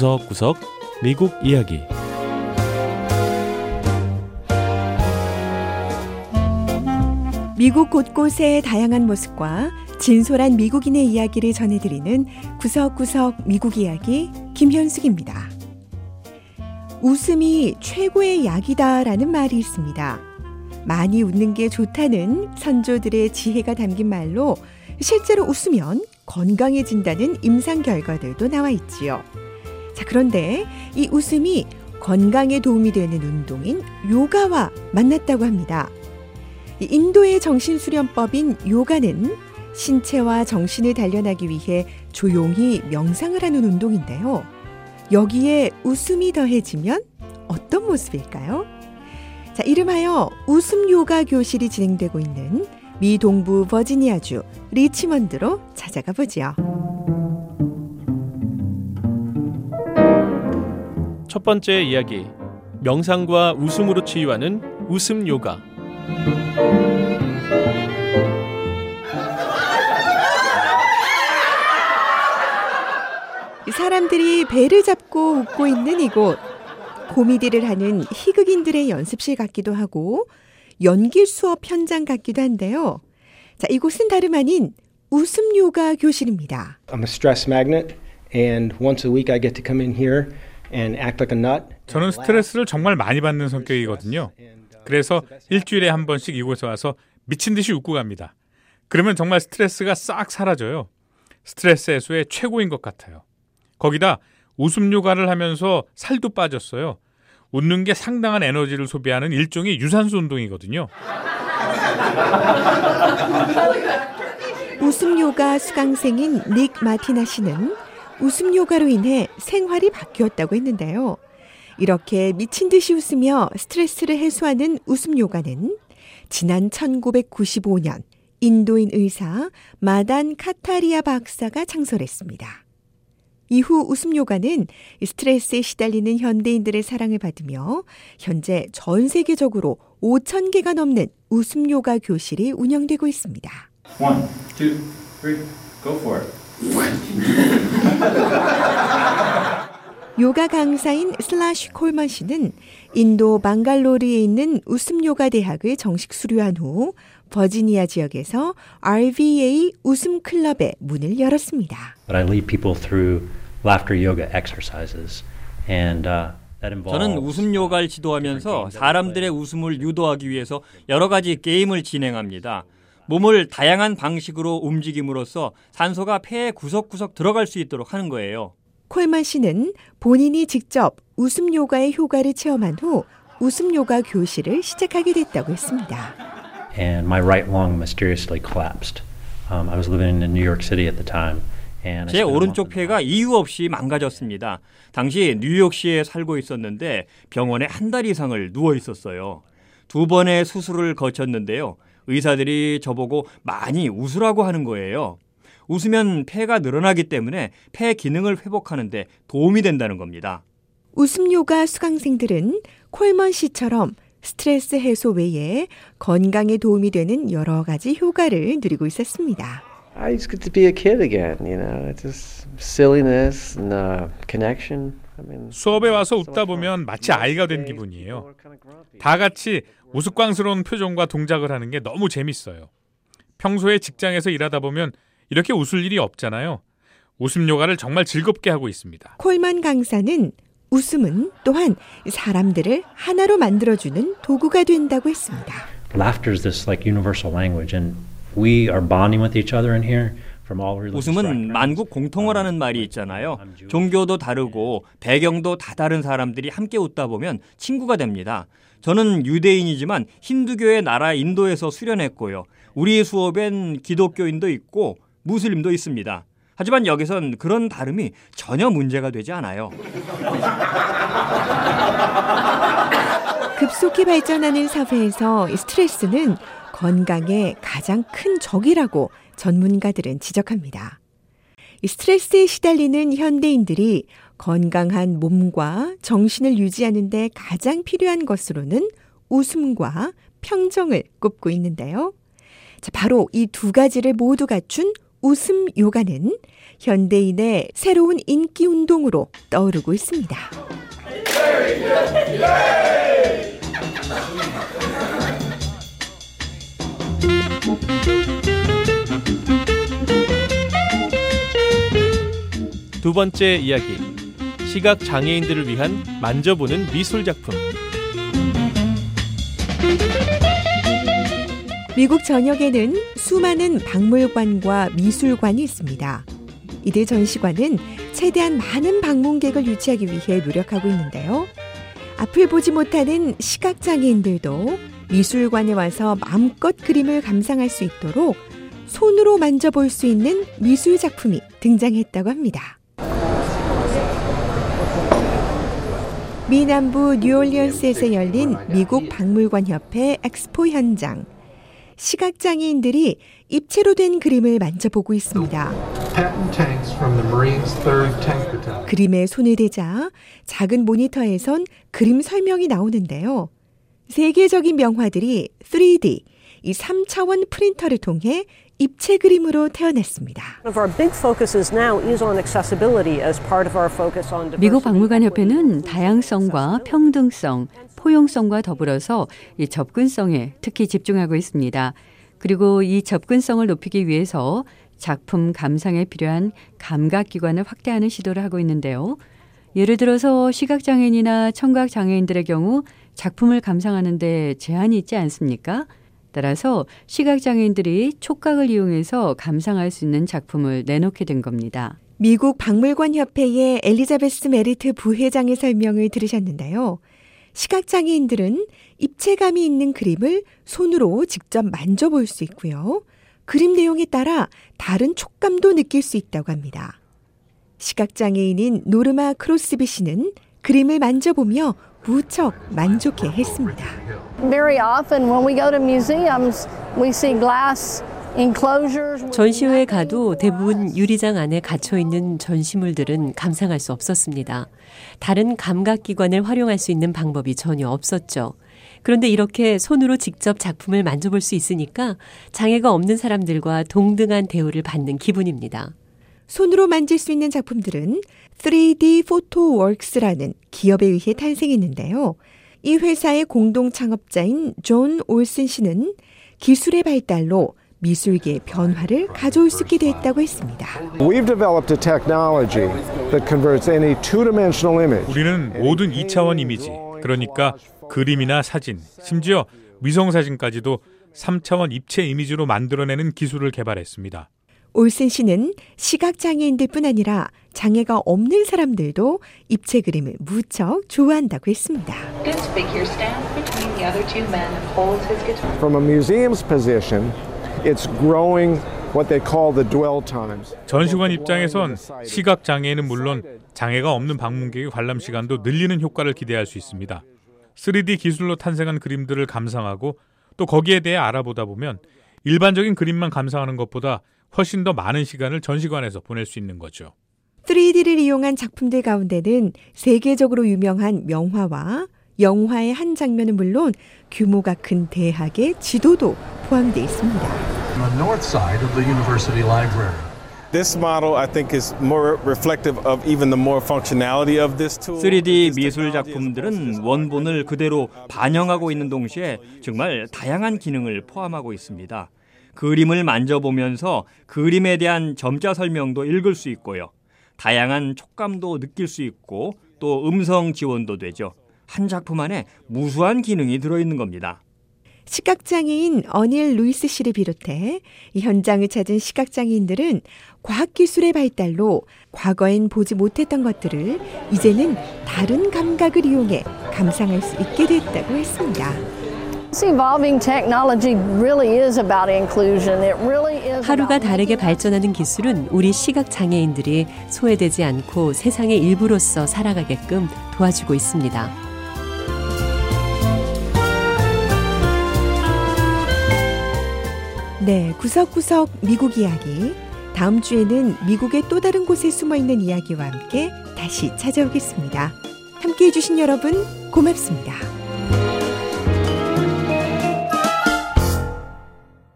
구석구석 미국 이야기 미국 곳곳의 다양한 모습과 진솔한 미국인의 이야기를 전해드리는 구석구석 미국 이야기 김현숙입니다. 웃음이 최고의 약이다라는 말이 있습니다. 많이 웃는 게 좋다는 선조들의 지혜가 담긴 말로 실제로 웃으면 건강해진다는 임상 결과들도 나와 있지요. 자, 그런데 이 웃음이 건강에 도움이 되는 운동인 요가와 만났다고 합니다. 인도의 정신수련법인 요가는 신체와 정신을 단련하기 위해 조용히 명상을 하는 운동인데요. 여기에 웃음이 더해지면 어떤 모습일까요? 자, 이름하여 웃음 요가 교실이 진행되고 있는 미 동부 버지니아주 리치먼드로 찾아가 보지요. 첫 번째 이야기 명상과 웃음으로 치유하는 웃음 요가 사람들이 배를 잡고 웃고 있는 이곳 코미디를 하는 희극인들의 연습실 같기도 하고 연기 수업 현장 같기도 한데요. 자, 이곳은 다름 아닌 웃음 요가 교실입니다. I'm a stress magnet, and once a week I get to come in here and act like a nut. 저는 스트레스를 정말 많이 받는 성격이거든요. 그래서 일주일에 한 번씩 이곳에 와서 미친 듯이 웃고 갑니다. 그러면 정말 스트레스가 싹 사라져요. 스트레스 해소의 최고인 것 같아요. 거기다 웃음 요가를 하면서 살도 빠졌어요. 웃는 게 상당한 에너지를 소비하는 일종의 유산소 운동이거든요. 웃음 요가 수강생인 닉 마티나 씨는 웃음 요가로 인해 생활이 바뀌었다고 했는데요. 이렇게 미친 듯이 웃으며 스트레스를 해소하는 웃음 요가는 지난 1995년 인도인 의사 마단 카타리아 박사가 창설했습니다. 이후 웃음 요가는 스트레스에 시달리는 현대인들의 사랑을 받으며 현재 전 세계적으로 5천 개가 넘는 웃음 요가 교실이 운영되고 있습니다. One, two, three. 요가 강사인 슬라시 콜먼 씨는 인도 방갈로르에 있는 웃음 요가 대학을 정식 수료한 후 버지니아 지역에서 RVA 웃음 클럽의 문을 열었습니다. But I lead people through laughter yoga exercises, and uh, that involves. 저는 웃음 요가를 지도하면서 사람들의 웃음을 유도하기 위해서 여러 가지 게임을 진행합니다. 몸을 다양한 방식으로 움직임으로써 산소가 폐에 구석구석 들어갈 수 있도록 하는 거예요. 콜만 씨는 본인이 직접 웃음 요가의 효과를 체험한 후 웃음 요가 교실을 시작하게 됐다고 했습니다. and my right lung mysteriously collapsed. Um, I was living in New York City at the time. 제 오른쪽 in 폐가 이유 없이 망가졌습니다. 당시 뉴욕시에 살고 있었는데 병원에 한 달 이상을 누워 있었어요. 두 번의 수술을 거쳤는데요. 의사들이 저보고 많이 웃으라고 하는 거예요. 웃으면 폐가 늘어나기 때문에 폐 기능을 회복하는데 도움이 된다는 겁니다. 웃음 요가 수강생들은 콜먼 씨처럼 스트레스 해소 외에 건강에 도움이 되는 여러 가지 효과를 누리고 있었습니다. I just get to be a kid again, you know. It's just silliness and uh, connection. I mean, 수업에 와서 웃다. 보면 마치 아이가 된 기분이에요. 다 같이 우스꽝스러운 표정과 동작을 하는 게 너무 재밌어요. 평소에 직장에서 일하다 보면 이렇게 웃을 일이 없잖아요. 웃음 요가를 정말 즐겁게 하고 있습니다. 콜만 강사는 웃음은 또한 사람들을 하나로 만들어주는 도구가 된다고 했습니다. Laughter is this like universal language, and we are bonding with each other in here 웃음은. 만국 공통어라는 말이 있잖아요. 종교도 다르고 배경도 다 다른 사람들이 함께 웃다 보면 친구가 됩니다. 저는 유대인이지만 힌두교의 나라 인도에서 수련했고요. 우리 수업엔 기독교인도 있고 무슬림도 있습니다. 하지만 여기선 그런 다름이 전혀 문제가 되지 않아요. 급속히 발전하는 사회에서 이 스트레스는 건강의 가장 큰 적이라고 전문가들은 지적합니다. 이 스트레스에 시달리는 현대인들이 건강한 몸과 정신을 유지하는데 가장 필요한 것으로는 웃음과 평정을 꼽고 있는데요. 자, 바로 이 두 가지를 모두 갖춘 웃음 요가는 현대인의 새로운 인기 운동으로 떠오르고 있습니다. 두 번째 이야기. 시각 장애인들을 위한 만져보는 미술 작품. 미국 전역에는 수많은 박물관과 미술관이 있습니다. 이들 전시관은 최대한 많은 방문객을 유치하기 위해 노력하고 있는데요. 앞을 보지 못하는 시각장애인들도 미술관에 와서 마음껏 그림을 감상할 수 있도록 손으로 만져볼 수 있는 미술 작품이 등장했다고 합니다. 미 남부 뉴올리언스에서 열린 미국 박물관 협회 엑스포 현장. 시각장애인들이 입체로 된 그림을 만져보고 있습니다. 그림에 손을 대자 작은 모니터에선 그림 설명이 나오는데요. 세계적인 명화들이 3D, 이 3차원 프린터를 통해 입체 그림으로 태어났습니다. 미국 박물관 협회는 다양성과 평등성, 포용성과 더불어서 이 접근성에 특히 집중하고 있습니다. 그리고 이 접근성을 높이기 위해서 작품 감상에 필요한 감각 기관을 확대하는 시도를 하고 있는데요. 예를 들어서 시각 장애인이나 청각 장애인들의 경우 작품을 감상하는데 제한이 있지 않습니까? 따라서 시각장애인들이 촉각을 이용해서 감상할 수 있는 작품을 내놓게 된 겁니다. 미국 박물관 협회의 엘리자베스 메리트 부회장의 설명을 들으셨는데요. 시각장애인들은 입체감이 있는 그림을 손으로 직접 만져볼 수 있고요. 그림 내용에 따라 다른 촉감도 느낄 수 있다고 합니다. 시각장애인인 노르마 크로스비 씨는 그림을 만져보며 무척 만족해 했습니다. 전시회에 가도 대부분 유리장 안에 갇혀 있는 전시물들은 감상할 수 없었습니다. 다른 감각기관을 활용할 수 있는 방법이 전혀 없었죠. 그런데 이렇게 손으로 직접 작품을 만져볼 수 있으니까 장애가 없는 사람들과 동등한 대우를 받는 기분입니다. 손으로 만질 수 있는 작품들은 3D PhotoWorks라는 기업에 의해 탄생했는데요. 이 회사의 공동 창업자인 존 올슨 씨는 기술의 발달로 미술계의 변화를 가져올 수 있게 됐다고 했습니다. 우리는 모든 2차원 이미지, 그러니까 그림이나 사진, 심지어 위성 사진까지도 3차원 입체 이미지로 만들어내는 기술을 개발했습니다. 올슨 씨는 시각장애인들뿐 아니라 장애가 없는 사람들도 입체 그림을 무척 좋아한다고 했습니다. From a museum's position, it's growing what they call the dwell times. 전시관 입장에선 시각 장애는 물론 장애가 없는 방문객의 관람 시간도 늘리는 효과를 기대할 수 있습니다. 3D 기술로 탄생한 그림들을 감상하고 또 거기에 대해 알아보다 보면 일반적인 그림만 감상하는 것보다 훨씬 더 많은 시간을 전시관에서 보낼 수 있는 거죠. 3D를 이용한 작품들 가운데는 세계적으로 유명한 명화와 영화의 한 장면은 물론 규모가 큰 대학의 지도도 포함되어 있습니다. This model, I think, is more reflective of even the more functionality of this tool. 3D 미술 작품들은 원본을 그대로 반영하고 있는 동시에 정말 다양한 기능을 포함하고 있습니다. 그림을 만져보면서 그림에 대한 점자 설명도 읽을 수 있고요. 다양한 촉감도 느낄 수 있고 또 음성 지원도 되죠. 한 작품 안에 무수한 기능이 들어있는 겁니다. 시각장애인 어닐 루이스 씨를 비롯해 이 현장을 찾은 시각장애인들은 과학기술의 발달로 과거엔 보지 못했던 것들을 이제는 다른 감각을 이용해 감상할 수 있게 됐다고 했습니다. 하루가 다르게 발전하는 기술은 우리 시각 장애인들이 소외되지 않고 세상의 일부로서 살아가게끔 도와주고 있습니다. 네, 구석구석 미국 이야기. 다음 주에는 미국의 또 다른 곳에 숨어 있는 이야기와 함께 다시 찾아오겠습니다. 함께 해주신 여러분, 고맙습니다.